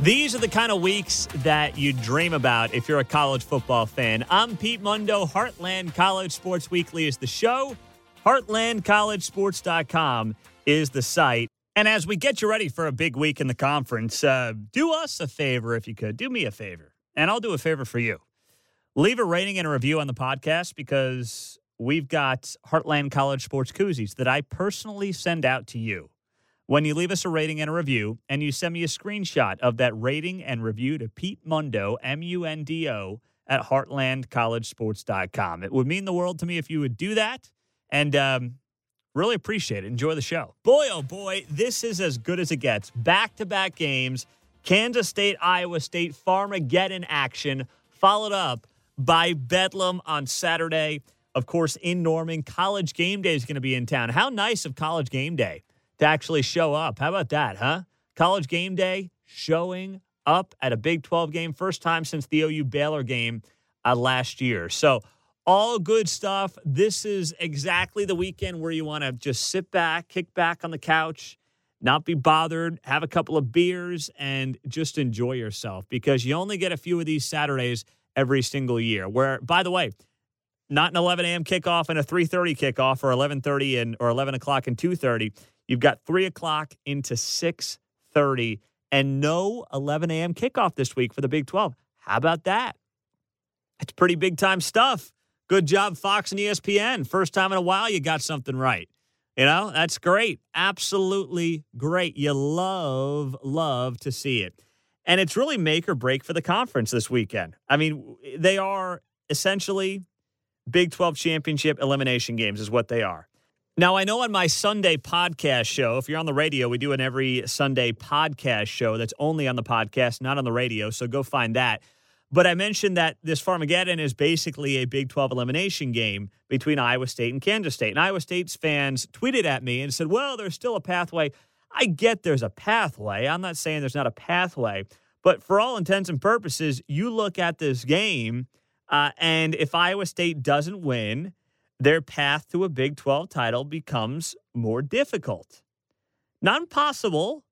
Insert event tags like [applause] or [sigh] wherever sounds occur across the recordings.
These are the kind of weeks that you dream about if you're a college football fan. I'm Pete Mundo. Heartland College Sports Weekly is the show. HeartlandCollegeSports.com is the site. And as we get you ready for a big week in the conference, uh, do us a favor if you could. Do me a favor, and I'll do a favor for you. Leave a rating and a review on the podcast because we've got Heartland College Sports koozies that I personally send out to you when you leave us a rating and a review and you send me a screenshot of that rating and review to Pete Mundo, M U N D O, at heartlandcollegesports.com. It would mean the world to me if you would do that and um, really appreciate it. Enjoy the show. Boy, oh boy, this is as good as it gets. Back to back games, Kansas State, Iowa State, Farmageddon action, followed up by Bedlam on Saturday. Of course, in Norman, College Game Day is going to be in town. How nice of College Game Day to actually show up. How about that, huh? College game day showing up at a Big 12 game, first time since the OU Baylor game uh, last year. So, all good stuff. This is exactly the weekend where you want to just sit back, kick back on the couch, not be bothered, have a couple of beers, and just enjoy yourself because you only get a few of these Saturdays every single year. Where, by the way, not an 11 a.m. kickoff and a 3:30 kickoff, or 11:30 and or 11 o'clock and 2:30. You've got three o'clock into six thirty, and no 11 a.m. kickoff this week for the Big 12. How about that? It's pretty big time stuff. Good job, Fox and ESPN. First time in a while you got something right. You know, that's great. Absolutely great. You love, love to see it. And it's really make or break for the conference this weekend. I mean, they are essentially Big 12 championship elimination games, is what they are. Now, I know on my Sunday podcast show, if you're on the radio, we do an every Sunday podcast show that's only on the podcast, not on the radio. So go find that. But I mentioned that this Farmageddon is basically a Big 12 elimination game between Iowa State and Kansas State. And Iowa State's fans tweeted at me and said, well, there's still a pathway. I get there's a pathway. I'm not saying there's not a pathway. But for all intents and purposes, you look at this game, uh, and if Iowa State doesn't win, their path to a Big 12 title becomes more difficult. Not impossible,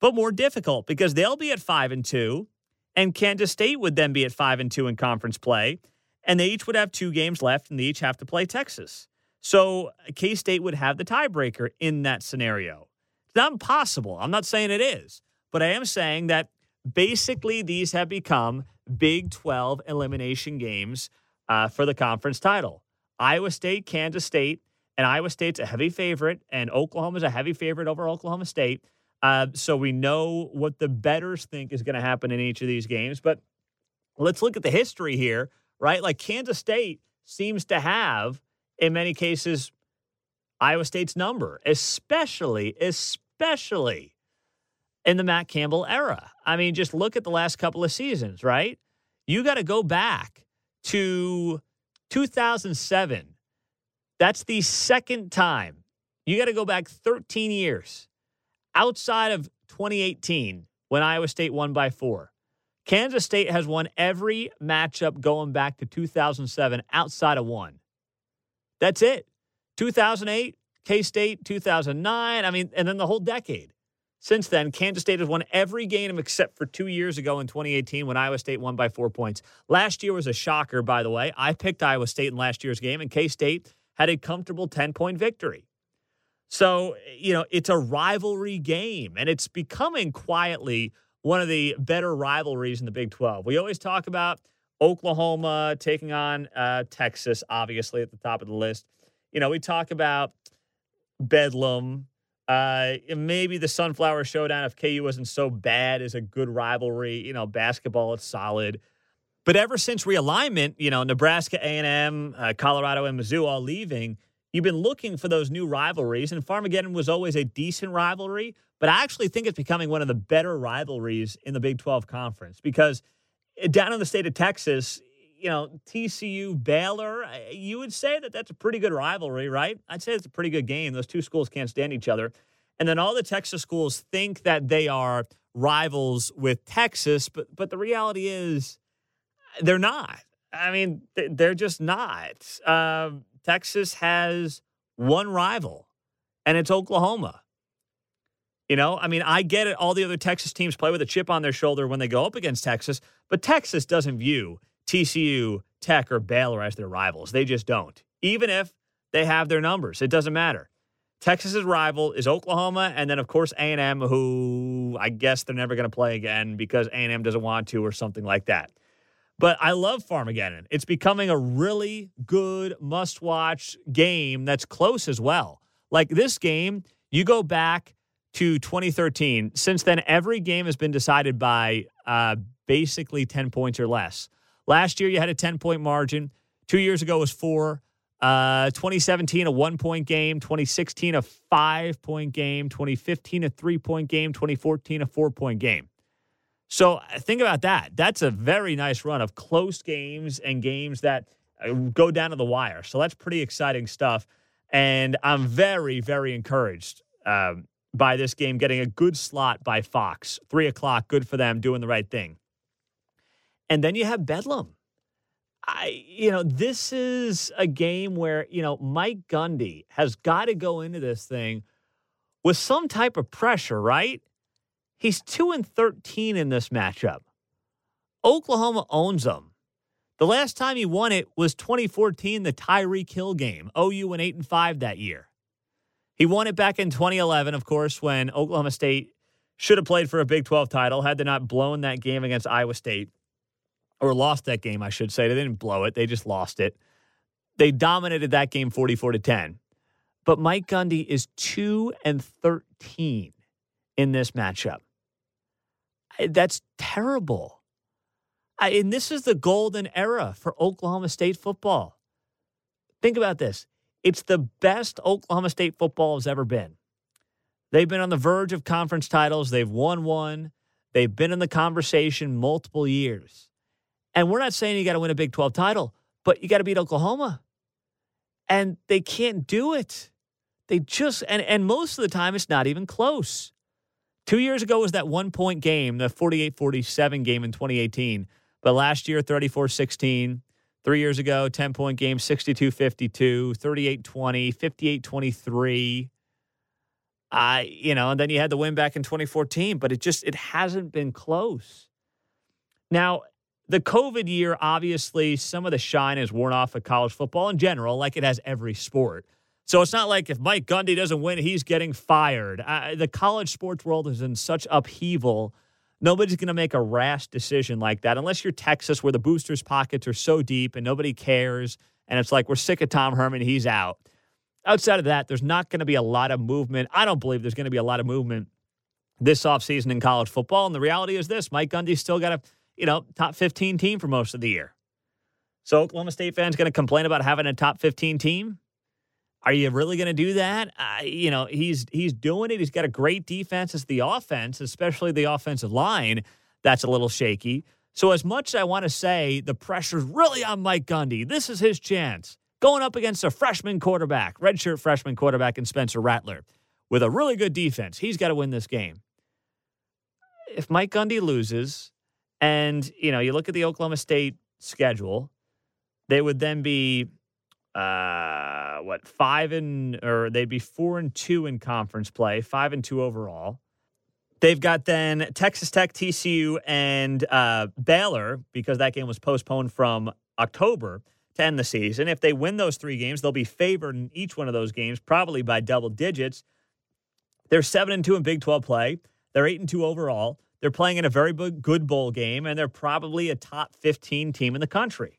but more difficult because they'll be at 5 and 2 and Kansas State would then be at 5 and 2 in conference play and they each would have two games left and they each have to play Texas. So K-State would have the tiebreaker in that scenario. It's not impossible. I'm not saying it is, but I am saying that basically these have become Big 12 elimination games uh, for the conference title. Iowa State, Kansas State, and Iowa State's a heavy favorite, and Oklahoma's a heavy favorite over Oklahoma State. Uh, so we know what the bettors think is going to happen in each of these games. But let's look at the history here, right? Like Kansas State seems to have, in many cases, Iowa State's number, especially, especially in the Matt Campbell era. I mean, just look at the last couple of seasons, right? You got to go back to 2007. That's the second time. You got to go back 13 years outside of 2018 when Iowa State won by four. Kansas State has won every matchup going back to 2007 outside of one. That's it. 2008, K State, 2009. I mean, and then the whole decade. Since then, Kansas State has won every game except for two years ago in 2018 when Iowa State won by four points. Last year was a shocker, by the way. I picked Iowa State in last year's game, and K State had a comfortable 10 point victory. So, you know, it's a rivalry game, and it's becoming quietly one of the better rivalries in the Big 12. We always talk about Oklahoma taking on uh, Texas, obviously, at the top of the list. You know, we talk about Bedlam uh, maybe the Sunflower Showdown, if KU wasn't so bad, is a good rivalry. You know, basketball, it's solid. But ever since realignment, you know, Nebraska, A&M, uh, Colorado, and Mizzou all leaving, you've been looking for those new rivalries. And Farmageddon was always a decent rivalry, but I actually think it's becoming one of the better rivalries in the Big 12 Conference because eh, down in the state of Texas, you know, TCU, Baylor, you would say that that's a pretty good rivalry, right? I'd say it's a pretty good game. Those two schools can't stand each other. And then all the Texas schools think that they are rivals with Texas, but but the reality is they're not. I mean, they're just not. Uh, Texas has one rival, and it's Oklahoma. You know, I mean, I get it. All the other Texas teams play with a chip on their shoulder when they go up against Texas, but Texas doesn't view TCU, Tech, or Baylor as their rivals. They just don't. Even if they have their numbers, it doesn't matter. Texas's rival is Oklahoma, and then of course A and M, who I guess they're never going to play again because A and M doesn't want to, or something like that. But I love Farmageddon. It's becoming a really good must-watch game that's close as well. Like this game, you go back to 2013. Since then, every game has been decided by uh, basically 10 points or less. Last year, you had a 10 point margin. Two years ago was four. Uh, 2017, a one point game. 2016, a five point game. 2015, a three point game. 2014, a four point game. So uh, think about that. That's a very nice run of close games and games that uh, go down to the wire. So that's pretty exciting stuff. And I'm very, very encouraged um, by this game getting a good slot by Fox. Three o'clock, good for them, doing the right thing. And then you have Bedlam. I, you know, this is a game where, you know, Mike Gundy has got to go into this thing with some type of pressure, right? He's 2 and 13 in this matchup. Oklahoma owns them. The last time he won it was 2014, the Tyreek Hill game. OU went 8 and 5 that year. He won it back in 2011, of course, when Oklahoma State should have played for a Big 12 title had they not blown that game against Iowa State or lost that game, I should say. They didn't blow it, they just lost it. They dominated that game 44 to 10. But Mike Gundy is 2 and 13 in this matchup. That's terrible. And this is the golden era for Oklahoma State football. Think about this. It's the best Oklahoma State football has ever been. They've been on the verge of conference titles. They've won one. They've been in the conversation multiple years. And we're not saying you got to win a Big 12 title, but you got to beat Oklahoma. And they can't do it. They just, and, and most of the time, it's not even close. Two years ago was that one point game, the 48 47 game in 2018. But last year, 34 16. Three years ago, 10 point game, 62 52, 38 20, 58 23. I, you know, and then you had the win back in 2014, but it just, it hasn't been close. Now, the COVID year, obviously, some of the shine has worn off of college football in general, like it has every sport. So it's not like if Mike Gundy doesn't win, he's getting fired. Uh, the college sports world is in such upheaval. Nobody's going to make a rash decision like that unless you're Texas, where the boosters' pockets are so deep and nobody cares. And it's like, we're sick of Tom Herman, he's out. Outside of that, there's not going to be a lot of movement. I don't believe there's going to be a lot of movement this offseason in college football. And the reality is this Mike Gundy's still got a you know, top 15 team for most of the year. So Oklahoma State fans going to complain about having a top 15 team? Are you really going to do that? Uh, you know, he's he's doing it. He's got a great defense. It's the offense, especially the offensive line, that's a little shaky. So as much as I want to say the pressure's really on Mike Gundy, this is his chance. Going up against a freshman quarterback, redshirt freshman quarterback in Spencer Rattler, with a really good defense. He's got to win this game. If Mike Gundy loses, and, you know, you look at the Oklahoma State schedule, they would then be uh what five and or they'd be four and two in conference play, five and two overall. They've got then Texas Tech, TCU, and uh, Baylor because that game was postponed from October to end the season. If they win those three games, they'll be favored in each one of those games, probably by double digits. They're seven and two in Big 12 play. They're eight and two overall. They're playing in a very good bowl game, and they're probably a top 15 team in the country.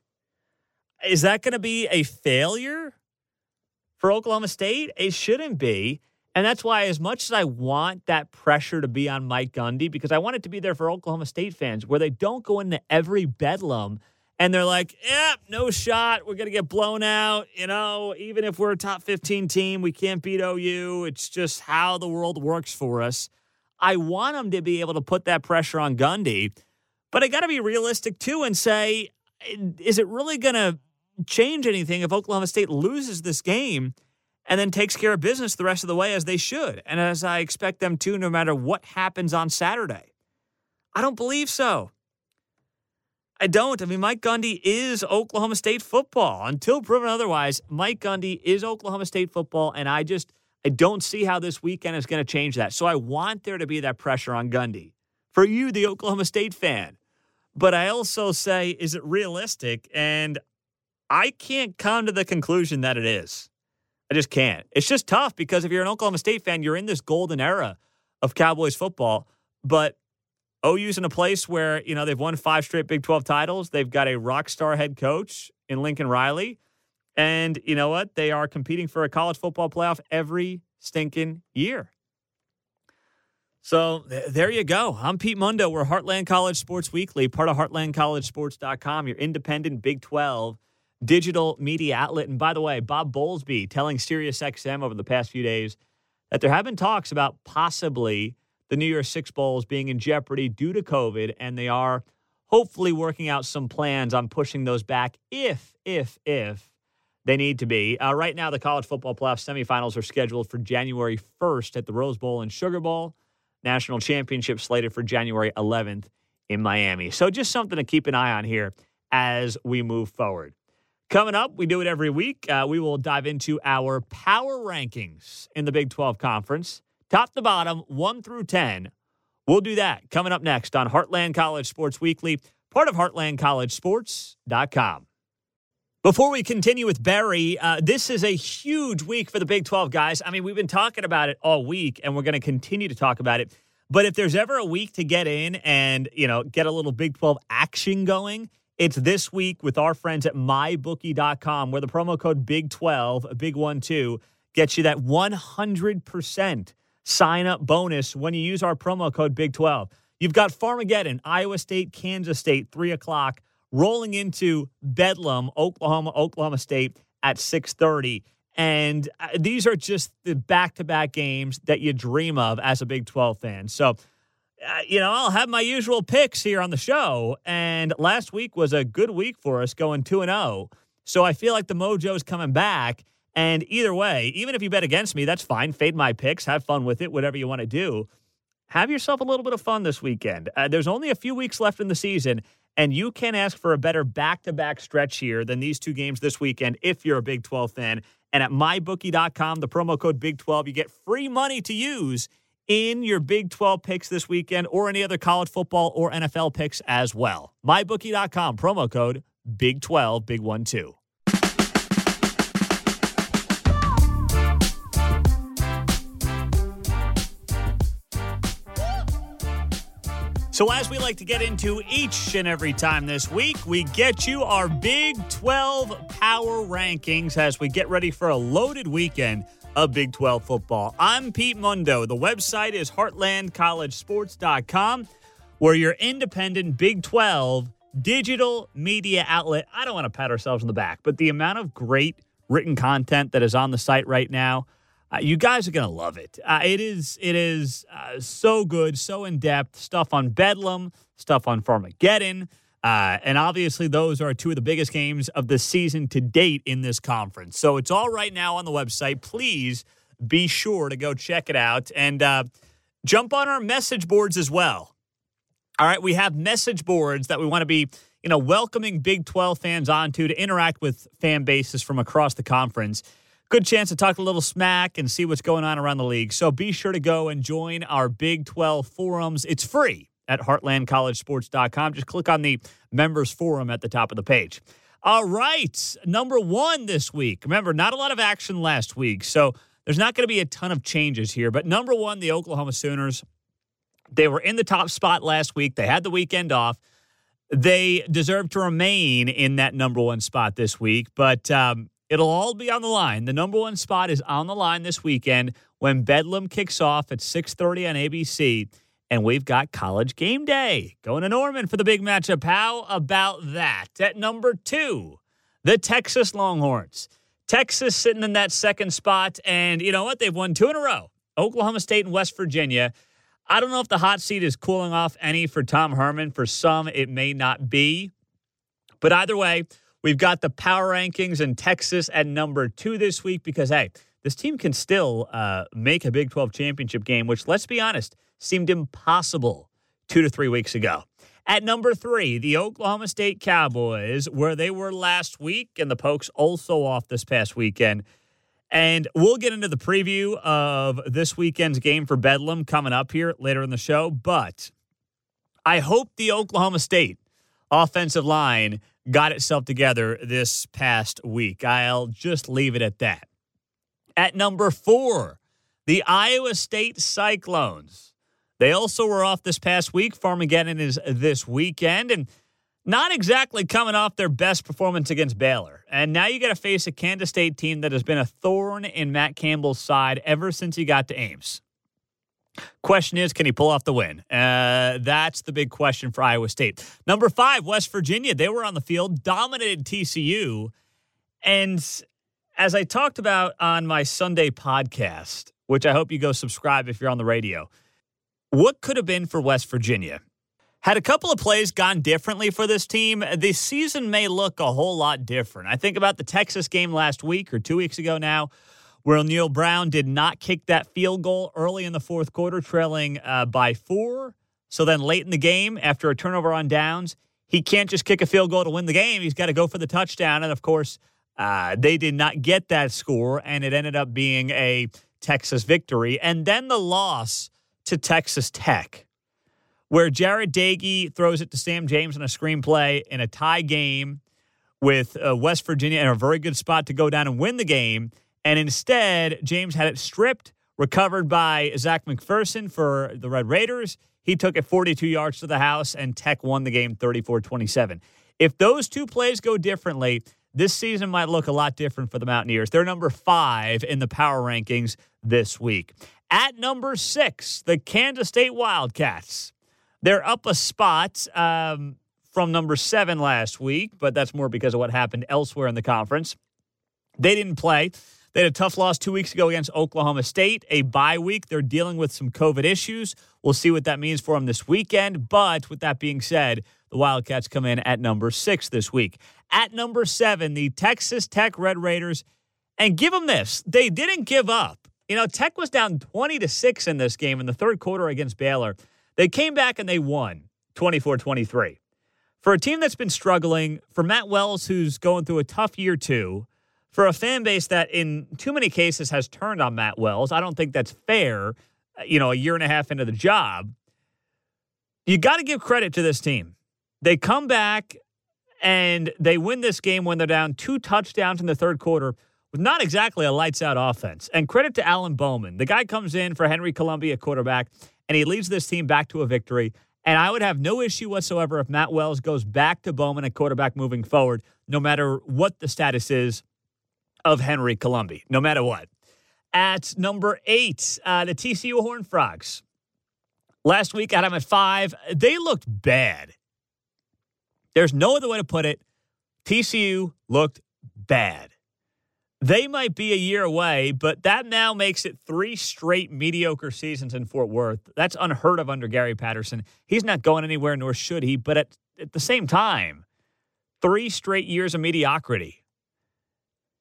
Is that going to be a failure for Oklahoma State? It shouldn't be. And that's why, as much as I want that pressure to be on Mike Gundy, because I want it to be there for Oklahoma State fans, where they don't go into every bedlam and they're like, yeah, no shot. We're going to get blown out. You know, even if we're a top 15 team, we can't beat OU. It's just how the world works for us. I want him to be able to put that pressure on Gundy, but I got to be realistic too and say, eh, is it really going to change anything if Oklahoma State loses this game and then takes care of business the rest of the way as they should and as I expect them to, no matter what happens on Saturday? I don't believe so. I don't. I mean, Mike Gundy is Oklahoma State football. Until proven otherwise, Mike Gundy is Oklahoma State football, and I just I don't see how this weekend is going to change that. So I want there to be that pressure on Gundy. For you, the Oklahoma State fan. But I also say, is it realistic? And I can't come to the conclusion that it is. I just can't. It's just tough because if you're an Oklahoma State fan, you're in this golden era of Cowboys football. But OU's in a place where, you know, they've won five straight Big 12 titles. They've got a rock star head coach in Lincoln Riley. And you know what? They are competing for a college football playoff every stinking year. So th- there you go. I'm Pete Mundo. We're Heartland College Sports Weekly, part of heartlandcollegesports.com, your independent Big 12 digital media outlet. And by the way, Bob Bowlesby telling SiriusXM over the past few days that there have been talks about possibly the New Year's Six Bowls being in jeopardy due to COVID, and they are hopefully working out some plans on pushing those back if, if, if they need to be. Uh, right now, the college football playoff semifinals are scheduled for January 1st at the Rose Bowl and Sugar Bowl. National championship slated for January 11th in Miami. So just something to keep an eye on here as we move forward. Coming up, we do it every week. Uh, we will dive into our power rankings in the Big 12 Conference, top to bottom, 1 through 10. We'll do that coming up next on Heartland College Sports Weekly, part of heartlandcollegesports.com. Before we continue with Barry, uh, this is a huge week for the Big 12 guys. I mean, we've been talking about it all week, and we're going to continue to talk about it. But if there's ever a week to get in and, you know, get a little Big 12 action going, it's this week with our friends at mybookie.com, where the promo code Big12, Big One Two, gets you that 100% sign up bonus when you use our promo code Big12. You've got Farmageddon, Iowa State, Kansas State, 3 o'clock rolling into Bedlam, Oklahoma, Oklahoma State at 6:30. And uh, these are just the back-to-back games that you dream of as a Big 12 fan. So, uh, you know, I'll have my usual picks here on the show. And last week was a good week for us, going 2 and 0. So I feel like the mojo is coming back. And either way, even if you bet against me, that's fine. Fade my picks, have fun with it, whatever you want to do. Have yourself a little bit of fun this weekend. Uh, there's only a few weeks left in the season, and you can ask for a better back to back stretch here than these two games this weekend if you're a Big 12 fan. And at mybookie.com, the promo code Big 12, you get free money to use in your Big 12 picks this weekend or any other college football or NFL picks as well. Mybookie.com, promo code Big 12, Big 1 2. So, as we like to get into each and every time this week, we get you our Big 12 power rankings as we get ready for a loaded weekend of Big 12 football. I'm Pete Mundo. The website is heartlandcollegesports.com, where your independent Big 12 digital media outlet. I don't want to pat ourselves on the back, but the amount of great written content that is on the site right now uh, you guys are gonna love it. Uh, it is it is uh, so good, so in depth stuff on Bedlam, stuff on Farmageddon, uh, and obviously those are two of the biggest games of the season to date in this conference. So it's all right now on the website. Please be sure to go check it out and uh, jump on our message boards as well. All right, we have message boards that we want to be you know welcoming Big Twelve fans onto to interact with fan bases from across the conference good chance to talk a little smack and see what's going on around the league. So be sure to go and join our Big 12 forums. It's free at heartlandcollegesports.com. Just click on the members forum at the top of the page. All right, number one this week. Remember, not a lot of action last week, so there's not going to be a ton of changes here. But number one, the Oklahoma Sooners. They were in the top spot last week. They had the weekend off. They deserve to remain in that number one spot this week. But um, It'll all be on the line. The number one spot is on the line this weekend when Bedlam kicks off at 6:30 on ABC, and we've got College Game Day going to Norman for the big matchup. How about that? At number two, the Texas Longhorns. Texas sitting in that second spot, and you know what? They've won two in a row. Oklahoma State and West Virginia. I don't know if the hot seat is cooling off any for Tom Herman. For some, it may not be. But either way, We've got the power rankings in Texas at number two this week because, hey, this team can still uh, make a Big 12 championship game, which, let's be honest, seemed impossible two to three weeks ago. At number three, the Oklahoma State Cowboys, where they were last week, and the Pokes also off this past weekend. And we'll get into the preview of this weekend's game for Bedlam coming up here later in the show. But I hope the Oklahoma State offensive line got itself together this past week. I'll just leave it at that. At number four, the Iowa State Cyclones. They also were off this past week. Farmageddon is this weekend. And not exactly coming off their best performance against Baylor. And now you got to face a Kansas State team that has been a thorn in Matt Campbell's side ever since he got to Ames. Question is, can he pull off the win? Uh, that's the big question for Iowa State. Number five, West Virginia. They were on the field, dominated TCU. And as I talked about on my Sunday podcast, which I hope you go subscribe if you're on the radio, what could have been for West Virginia? Had a couple of plays gone differently for this team, the season may look a whole lot different. I think about the Texas game last week or two weeks ago now, where Neal Brown did not kick that field goal early in the fourth quarter, trailing uh, by four. So then late in the game, after a turnover on downs, he can't just kick a field goal to win the game. He's got to go for the touchdown. And of course, uh, they did not get that score, and it ended up being a Texas victory. And then the loss to Texas Tech where Jarret Doege throws it to Sam James on a screenplay in a tie game with uh, West Virginia in a very good spot to go down and win the game. And instead, James had it stripped, recovered by Zech McPhearson for the Red Raiders. He took it 42 yards to the house, and Tech won the game 34 27. If those two plays go differently, this season might look a lot different for the Mountaineers. They're number five in the power rankings this week. At number six, the Kansas State Wildcats. They're up a spot um, from number seven last week, but that's more because of what happened elsewhere in the conference. They didn't play. They had a tough loss two weeks ago against Oklahoma State, a bye week. They're dealing with some COVID issues. We'll see what that means for them this weekend. But with that being said, the Wildcats come in at number six this week. At number seven, the Texas Tech Red Raiders. And give them this they didn't give up. You know, Tech was down 20 to 6 in this game in the third quarter against Baylor. They came back and they won 24 23. For a team that's been struggling, for Matt Wells, who's going through a tough year too, for a fan base that in too many cases has turned on Matt Wells, I don't think that's fair, uh, you know, a year and a half into the job. You got to give credit to this team. They come back and they win this game when they're down two touchdowns in the third quarter with not exactly a lights out offense. And credit to Alan Bowman. The guy comes in for Henry Colombi, quarterback, and he leads this team back to a victory. And I would have no issue whatsoever if Matt Wells goes back to Bowman at quarterback moving forward, no matter what the status is of Henry Colombi, no matter what. At number eight, uh, the TCU Horned Frogs. Last week, I had them at five. They looked bad. There's no other way to put it. TCU looked bad. They might be a year away, but that now makes it three straight mediocre seasons in Fort Worth. That's unheard of under Gary Patterson. He's not going anywhere, nor should he. But at, at the same time, three straight years of mediocrity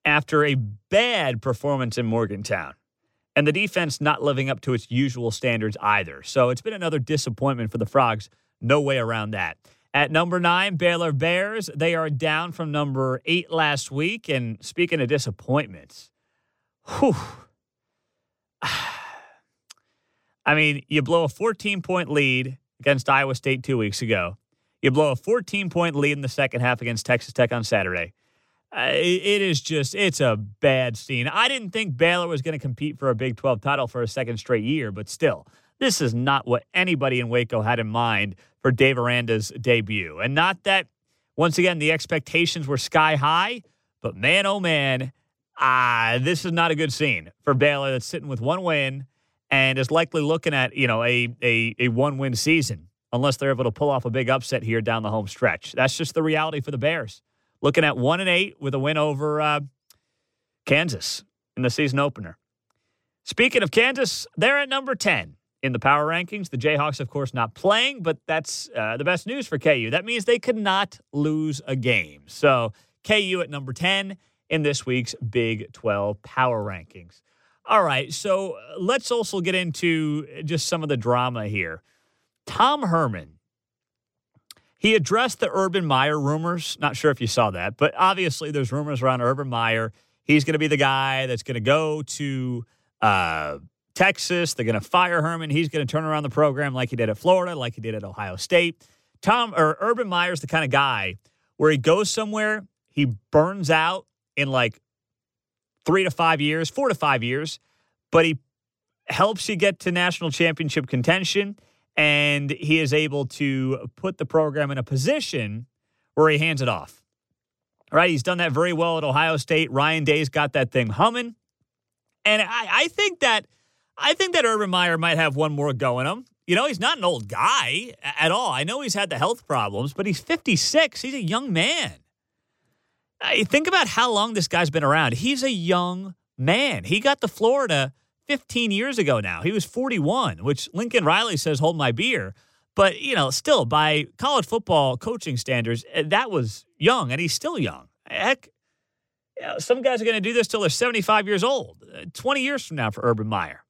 after a bad performance in Morgantown. And the defense not living up to its usual standards either. So it's been another disappointment for the Frogs. No way around that. At number nine, Baylor Bears. They are down from number eight last week. And speaking of disappointments, whew. [sighs] I mean, you blow a 14 point lead against Iowa State two weeks ago. You blow a 14 point lead in the second half against Texas Tech on Saturday. It is just, it's a bad scene. I didn't think Baylor was going to compete for a Big 12 title for a second straight year, but still, this is not what anybody in Waco had in mind for Dave Aranda's debut. And not that, once again, the expectations were sky high, but man, oh man, ah, this is not a good scene for Baylor that's sitting with one win and is likely looking at, you know, a, a, a one win season unless they're able to pull off a big upset here down the home stretch. That's just the reality for the Bears. Looking at one and eight with a win over uh, Kansas in the season opener. Speaking of Kansas, they're at number 10 in the power rankings. The Jayhawks, of course, not playing, but that's uh, the best news for KU. That means they could not lose a game. So KU at number 10 in this week's Big 12 power rankings. All right, so uh, let's also get into just some of the drama here. Tom Herman, he addressed the Urban Meyer rumors. Not sure if you saw that, but obviously there's rumors around Urban Meyer. He's going to be the guy that's going to go to uh, Texas. They're going to fire Herman. He's going to turn around the program like he did at Florida, like he did at Ohio State. Tom or Urban Meyer's the kind of guy where he goes somewhere, he burns out in like three to five years, four to five years, but he helps you get to national championship contention and he is able to put the program in a position where he hands it off. All right, he's done that very well at Ohio State. Ryan Day's got that thing humming. And I, I think that I think that Urban Meyer might have one more go in him. You know, he's not an old guy at all. I know he's had the health problems, but he's 56. He's a young man. I think about how long this guy's been around. He's a young man. He got to Florida 15 years ago now. He was 41, which Lincoln Riley says, hold my beer. But, you know, still by college football coaching standards, eh, that was young, and he's still young. Heck, you know, some guys are going to do this till they're 75 years old, uh, 20 years from now for Urban Meyer.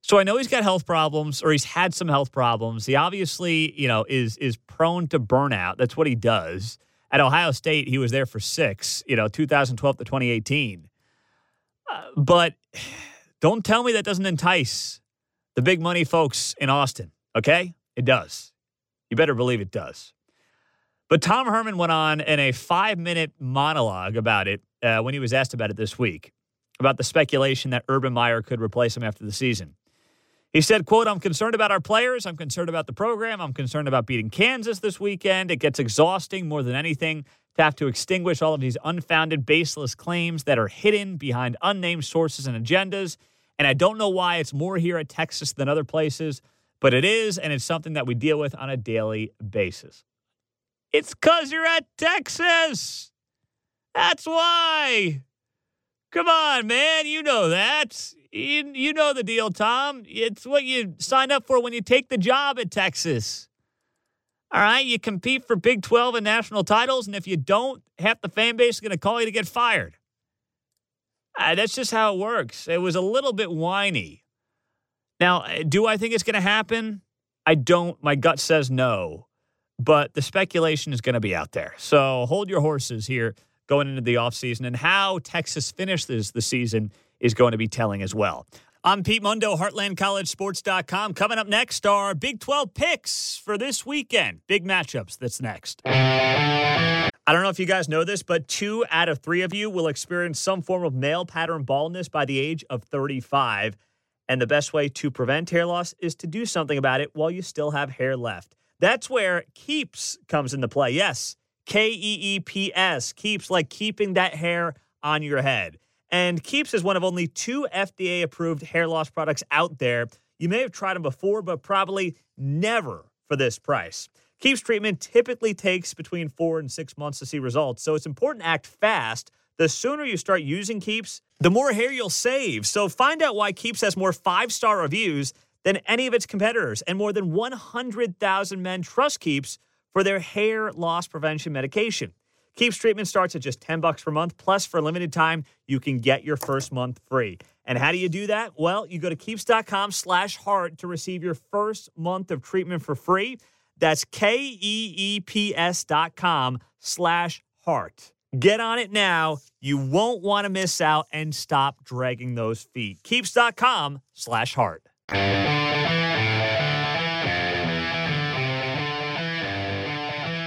So I know he's got health problems, or he's had some health problems. He obviously, you know, is is prone to burnout. That's what he does. At Ohio State, he was there for six, you know, 2012 to 2018. Uh, but don't tell me that doesn't entice the big money folks in Austin, okay? It does. You better believe it does. But Tom Herman went on in a five minute monologue about it uh, when he was asked about it this week, about the speculation that Urban Meyer could replace him after the season. He said, quote, I'm concerned about our players. I'm concerned about the program. I'm concerned about beating Kansas this weekend. It gets exhausting more than anything to have to extinguish all of these unfounded, baseless claims that are hidden behind unnamed sources and agendas. And I don't know why it's more here at Texas than other places, but it is, and it's something that we deal with on a daily basis. It's because you're at Texas. That's why. Come on, man. You know that. You, you know the deal, Tom. It's what you signed up for when you take the job at Texas. All right, you compete for Big 12 and national titles, and if you don't, half the fan base is going to call you to get fired. Uh, that's just how it works. It was a little bit whiny. Now, uh, do I think it's going to happen? I don't. My gut says no, but the speculation is going to be out there. So hold your horses here going into the offseason and how Texas finishes the season is going to be telling as well. I'm Pete Mundo, HeartlandCollegeSports.com. Coming up next are Big 12 picks for this weekend. Big matchups. That's next. I don't know if you guys know this, but two out of three of you will experience some form of male pattern baldness by the age of 35. And the best way to prevent hair loss is to do something about it while you still have hair left. That's where Keeps comes into play. Yes, K E E P S. Keeps like keeping that hair on your head. And Keeps is one of only two FDA approved hair loss products out there. You may have tried them before, but probably never for this price. Keeps treatment typically takes between four and six months to see results, so it's important to act fast. The sooner you start using Keeps, the more hair you'll save. So find out why Keeps has more five star reviews than any of its competitors, and more than 100,000 men trust Keeps for their hair loss prevention medication. Keeps treatment starts at just 10 bucks per month. Plus, for a limited time, you can get your first month free. And how do you do that? Well, you go to keeps.com slash heart to receive your first month of treatment for free. That's K-E-E-P-S dot com slash heart. Get on it now. You won't want to miss out and stop dragging those feet. Keeps.com slash heart.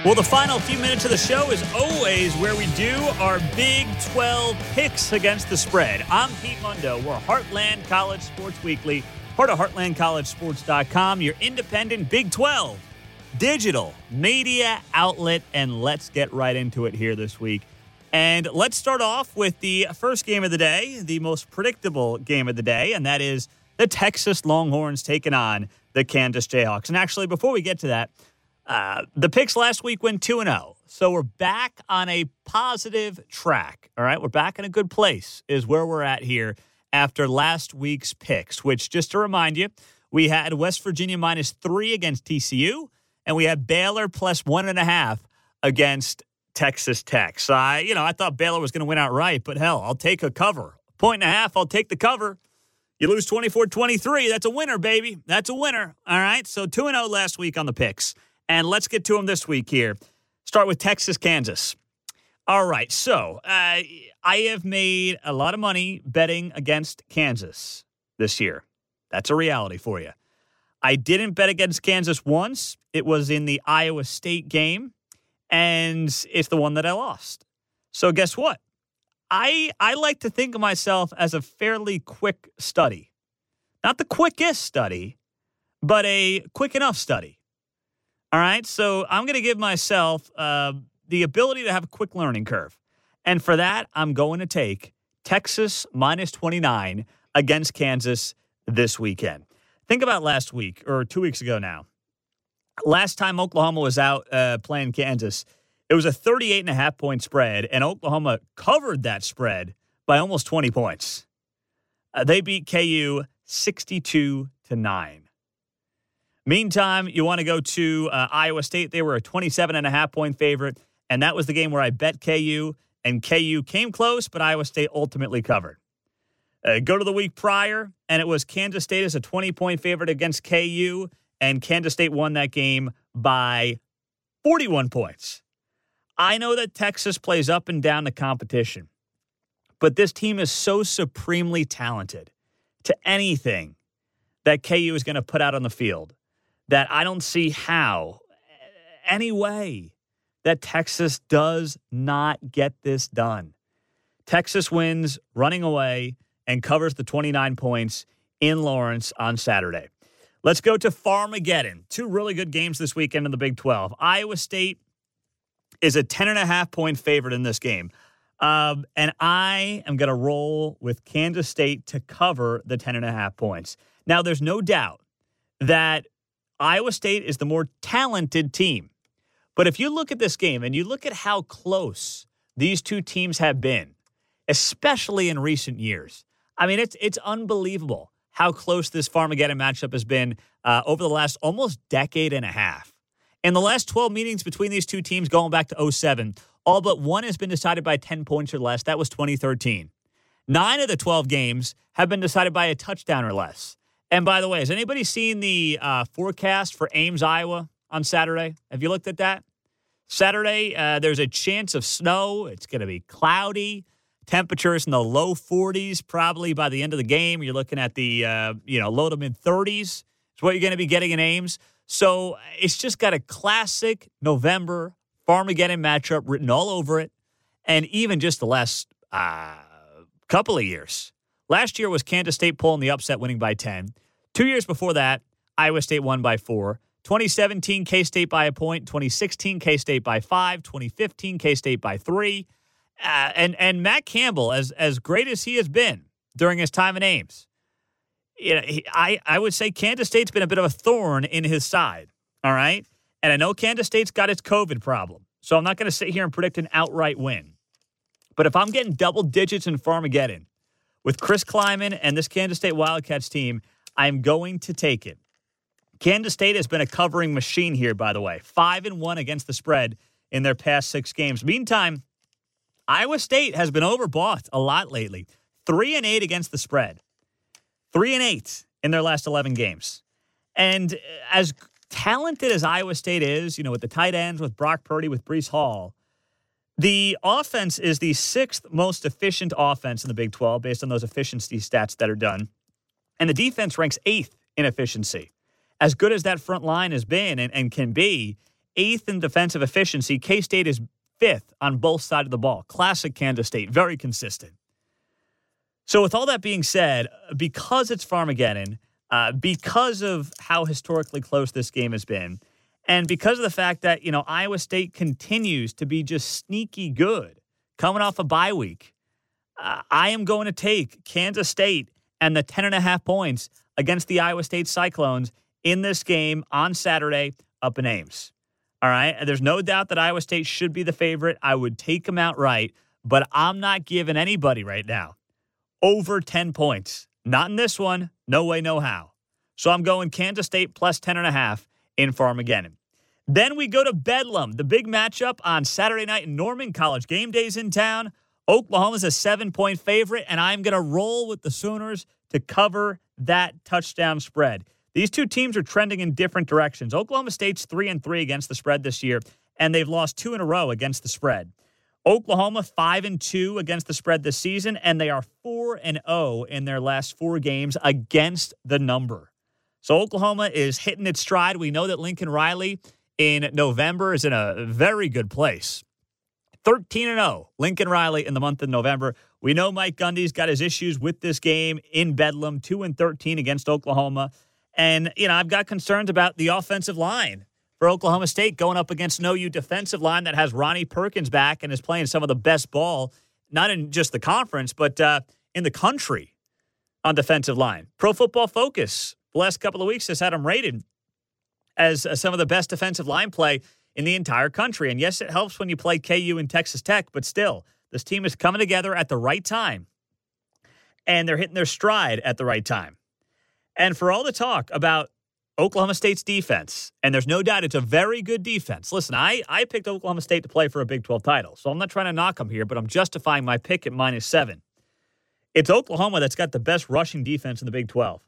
Well, the final few minutes of the show is always where we do our Big 12 picks against the spread. I'm Pete Mundo. We're Heartland College Sports Weekly, part of HeartlandCollegeSports.com, your independent Big 12 digital media outlet. And let's get right into it here this week. And let's start off with the first game of the day, the most predictable game of the day, and that is the Texas Longhorns taking on the Kansas Jayhawks. And actually, before we get to that, uh, the picks last week went 2 0. So we're back on a positive track. All right. We're back in a good place, is where we're at here after last week's picks, which, just to remind you, we had West Virginia minus three against TCU and we had Baylor plus one and a half against Texas Tech. So I, you know, I thought Baylor was going to win outright, but hell, I'll take a cover. Point and a half, I'll take the cover. You lose 24 23. That's a winner, baby. That's a winner. All right. So 2 0 last week on the picks. And let's get to them this week here. Start with Texas, Kansas. All right. So uh, I have made a lot of money betting against Kansas this year. That's a reality for you. I didn't bet against Kansas once. It was in the Iowa State game, and it's the one that I lost. So guess what? I I like to think of myself as a fairly quick study. Not the quickest study, but a quick enough study. All right. So I'm going to give myself uh, the ability to have a quick learning curve. And for that, I'm going to take Texas minus 29 against Kansas this weekend. Think about last week or two weeks ago now. Last time Oklahoma was out uh, playing Kansas, it was a 38 and a half point spread, and Oklahoma covered that spread by almost 20 points. Uh, they beat KU 62 to 9. Meantime, you want to go to uh, Iowa State. They were a 27 and a half point favorite, and that was the game where I bet KU, and KU came close, but Iowa State ultimately covered. Uh, go to the week prior, and it was Kansas State as a 20 point favorite against KU, and Kansas State won that game by 41 points. I know that Texas plays up and down the competition, but this team is so supremely talented to anything that KU is going to put out on the field that I don't see how, any way, that Texas does not get this done. Texas wins running away and covers the 29 points in Lawrence on Saturday. Let's go to Farmageddon. Two really good games this weekend in the Big 12. Iowa State is a 10 and a half point favorite in this game. Um, and I am going to roll with Kansas State to cover the 10 and a half points. Now, there's no doubt that Iowa State is the more talented team. But if you look at this game and you look at how close these two teams have been, especially in recent years, I mean, it's it's unbelievable how close this Farmageddon matchup has been uh, over the last almost decade and a half. In the last 12 meetings between these two teams going back to 07, all but one has been decided by 10 points or less. That was 2013. Nine of the 12 games have been decided by a touchdown or less. And by the way, has anybody seen the uh, forecast for Ames, Iowa on Saturday? Have you looked at that? Saturday, uh, there's a chance of snow. It's going to be cloudy. Temperatures in the low 40s, probably by the end of the game. You're looking at the uh, you know low to mid 30s. Is what you're going to be getting in Ames. So it's just got a classic November Farmageddon matchup written all over it, and even just the last uh, couple of years. Last year was Kansas State pulling the upset, winning by 10. Two years before that, Iowa State won by four. 2017, K State by a point. 2016, K State by five. 2015, K State by three. Uh, and and Matt Campbell, as as great as he has been during his time in Ames, you know, he, I I would say Kansas State's been a bit of a thorn in his side. All right, and I know Kansas State's got its COVID problem, so I'm not going to sit here and predict an outright win. But if I'm getting double digits in Farmageddon with Chris Klieman and this Kansas State Wildcats team, I'm going to take it. Kansas State has been a covering machine here, by the way, five and one against the spread in their past six games. Meantime, Iowa State has been overbought a lot lately. Three and eight against the spread. Three and eight in their last 11 games. And as talented as Iowa State is, you know, with the tight ends, with Brock Purdy, with Breece Hall, the offense is the sixth most efficient offense in the Big 12 based on those efficiency stats that are done. And the defense ranks eighth in efficiency. As good as that front line has been and, and can be, eighth in defensive efficiency, K State is fifth on both sides of the ball. Classic Kansas State, very consistent. So, with all that being said, because it's Farmageddon, uh, because of how historically close this game has been, and because of the fact that, you know, Iowa State continues to be just sneaky good coming off a bye week, uh, I am going to take Kansas State and the 10 and a half points against the Iowa State Cyclones in this game on Saturday up in Ames. All right. There's no doubt that Iowa State should be the favorite. I would take them outright, but I'm not giving anybody right now over 10 points. Not in this one. No way, no how. So I'm going Kansas State plus 10 and a half in Farmageddon. Then we go to Bedlam, the big matchup on Saturday night in Norman. College game days in town. Oklahoma's a seven point favorite, and I'm going to roll with the Sooners to cover that touchdown spread. These two teams are trending in different directions. Oklahoma State's 3 and 3 against the spread this year, and they've lost two in a row against the spread. Oklahoma 5 and 2 against the spread this season and they are 4 and 0 in their last 4 games against the number. So Oklahoma is hitting its stride. We know that Lincoln Riley in November is in a very good place. 13 and 0 Lincoln Riley in the month of November. We know Mike Gundy's got his issues with this game in Bedlam, 2 and 13 against Oklahoma. And you know, I've got concerns about the offensive line for Oklahoma State going up against an OU defensive line that has Ronnie Perkins back and is playing some of the best ball, not in just the conference, but uh, in the country on defensive line. Pro Football Focus, the last couple of weeks, has had him rated as uh, some of the best defensive line play in the entire country. And yes, it helps when you play KU and Texas Tech, but still, this team is coming together at the right time and they're hitting their stride at the right time. And for all the talk about Oklahoma State's defense, and there's no doubt it's a very good defense. Listen, I, I picked Oklahoma State to play for a Big 12 title, so I'm not trying to knock them here, but I'm justifying my pick at minus seven. It's Oklahoma that's got the best rushing defense in the Big 12.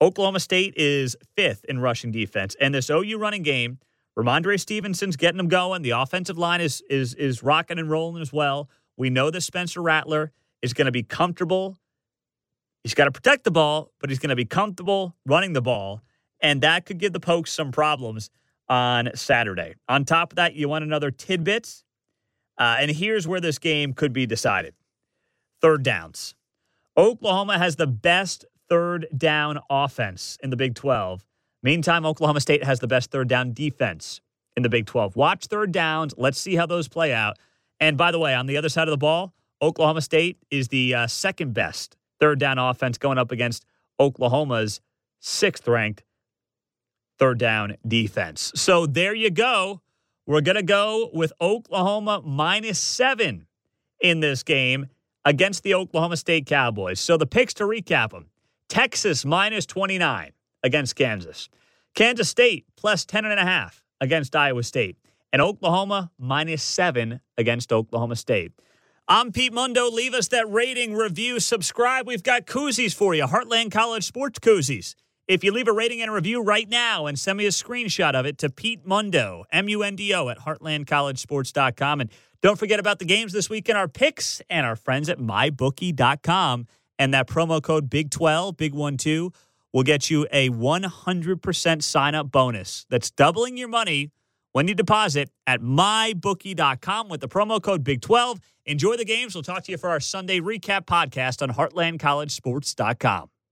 Oklahoma State is fifth in rushing defense, and this OU running game, Rhamondre Stevenson's getting them going. The offensive line is is is rocking and rolling as well. We know that Spencer Rattler is going to be comfortable. He's got to protect the ball, but he's going to be comfortable running the ball and that could give the Pokes some problems on Saturday. On top of that, you want another tidbit, uh, and here's where this game could be decided: third downs. Oklahoma has the best third down offense in the Big 12. Meantime, Oklahoma State has the best third down defense in the Big 12. Watch third downs. Let's see how those play out. And by the way, on the other side of the ball, Oklahoma State is the uh, second best third down offense going up against Oklahoma's sixth ranked third down defense. So there you go. We're going to go with Oklahoma minus seven in this game against the Oklahoma State Cowboys. So the picks to recap them Texas minus 29 against Kansas, Kansas State plus 10.5 against Iowa State, and Oklahoma minus seven against Oklahoma State. I'm Pete Mundo. Leave us that rating, review, subscribe. We've got koozies for you Heartland College Sports Koozies. If you leave a rating and a review right now and send me a screenshot of it to Pete Mundo, M U N D O, at heartlandcollegesports.com. And don't forget about the games this weekend, our picks, and our friends at mybookie.com. And that promo code Big12, Big One Two, will get you a 100% sign up bonus. That's doubling your money when you deposit at mybookie.com with the promo code Big12. Enjoy the games. We'll talk to you for our Sunday recap podcast on heartlandcollegesports.com.